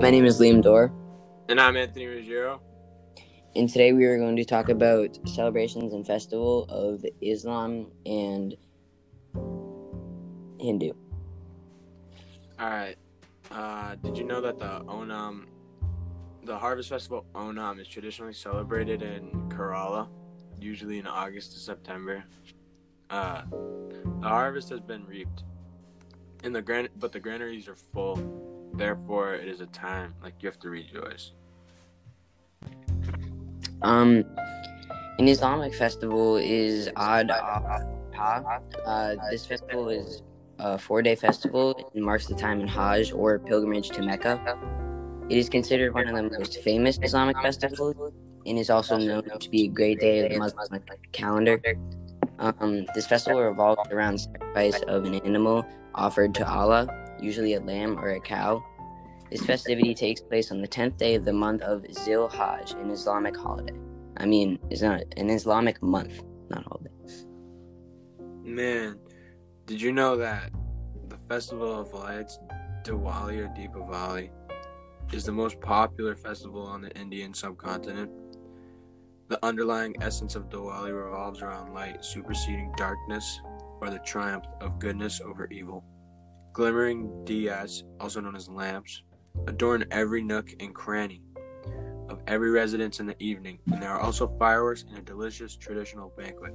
My name is Liam Dorr, And I'm Anthony Ruggiero. and today we are going to talk about celebrations and festival of Islam and Hindu. All right. Uh, did you know that the Onam, the harvest festival Onam, is traditionally celebrated in Kerala, usually in August to September. Uh, the harvest has been reaped, and the gran- but the granaries are full. Therefore, it is a time like you have to rejoice. Um, an Islamic festival is Ad Ha. Uh, this festival is a four-day festival and marks the time in Hajj or pilgrimage to Mecca. It is considered one of the most famous Islamic festivals and is also known to be a great day of the Muslim calendar. Um, this festival revolves around sacrifice of an animal offered to Allah, usually a lamb or a cow. This festivity takes place on the 10th day of the month of Zil Hajj, an Islamic holiday. I mean, it's not an Islamic month, not holiday. Man, did you know that the festival of lights, Diwali or Deepavali, is the most popular festival on the Indian subcontinent? The underlying essence of Diwali revolves around light superseding darkness or the triumph of goodness over evil. Glimmering diyas, also known as lamps, adorn every nook and cranny of every residence in the evening, and there are also fireworks and a delicious traditional banquet.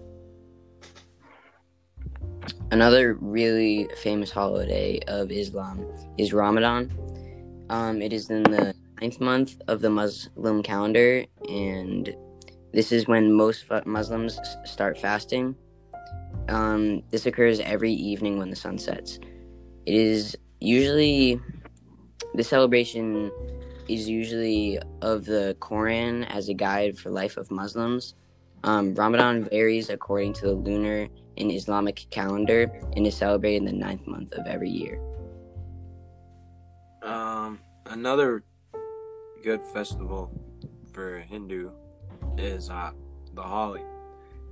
Another really famous holiday of Islam is Ramadan. Um, it is in the ninth month of the Muslim calendar, and this is when most Muslims start fasting. Um, this occurs every evening when the sun sets. It is usually the celebration is usually of the Quran as a guide for life of Muslims. Um, Ramadan varies according to the lunar and Islamic calendar and is celebrated in the ninth month of every year. Um, another good festival for Hindu is uh, the Holi.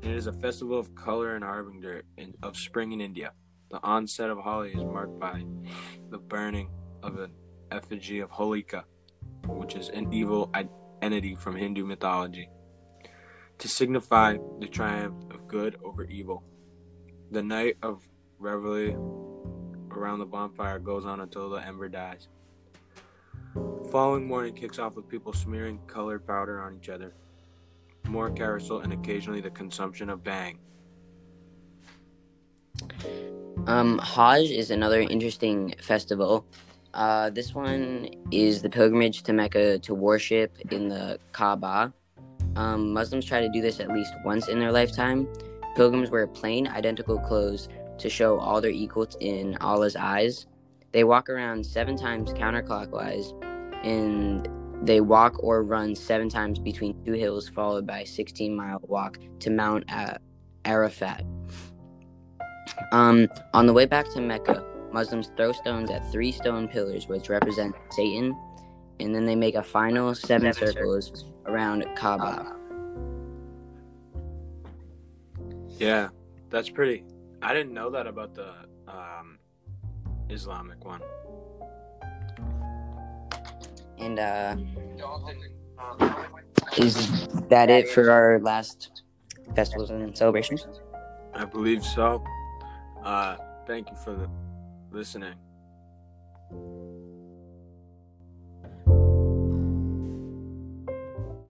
It is a festival of color and harbinger in, of spring in India. The onset of Holi is marked by the burning of an effigy of Holika, which is an evil entity from Hindu mythology, to signify the triumph of good over evil. The night of revelry around the bonfire goes on until the ember dies. The following morning kicks off with people smearing colored powder on each other, more carousel, and occasionally the consumption of bhang. Um, Hajj is another interesting festival. Uh, this one is the pilgrimage to Mecca to worship in the Kaaba. Um, Muslims try to do this at least once in their lifetime. Pilgrims wear plain, identical clothes to show all their equals in Allah's eyes. They walk around seven times counterclockwise, and they walk or run seven times between two hills, followed by a 16 mile walk to Mount Arafat. Um, on the way back to Mecca, Muslims throw stones at three stone pillars, which represent Satan, and then they make a final seven, circles around Kaaba. Yeah, that's pretty. I didn't know that about the um, Islamic one. And uh, is that it for our last festivals and celebrations? I believe so. Uh, thank you for the listening.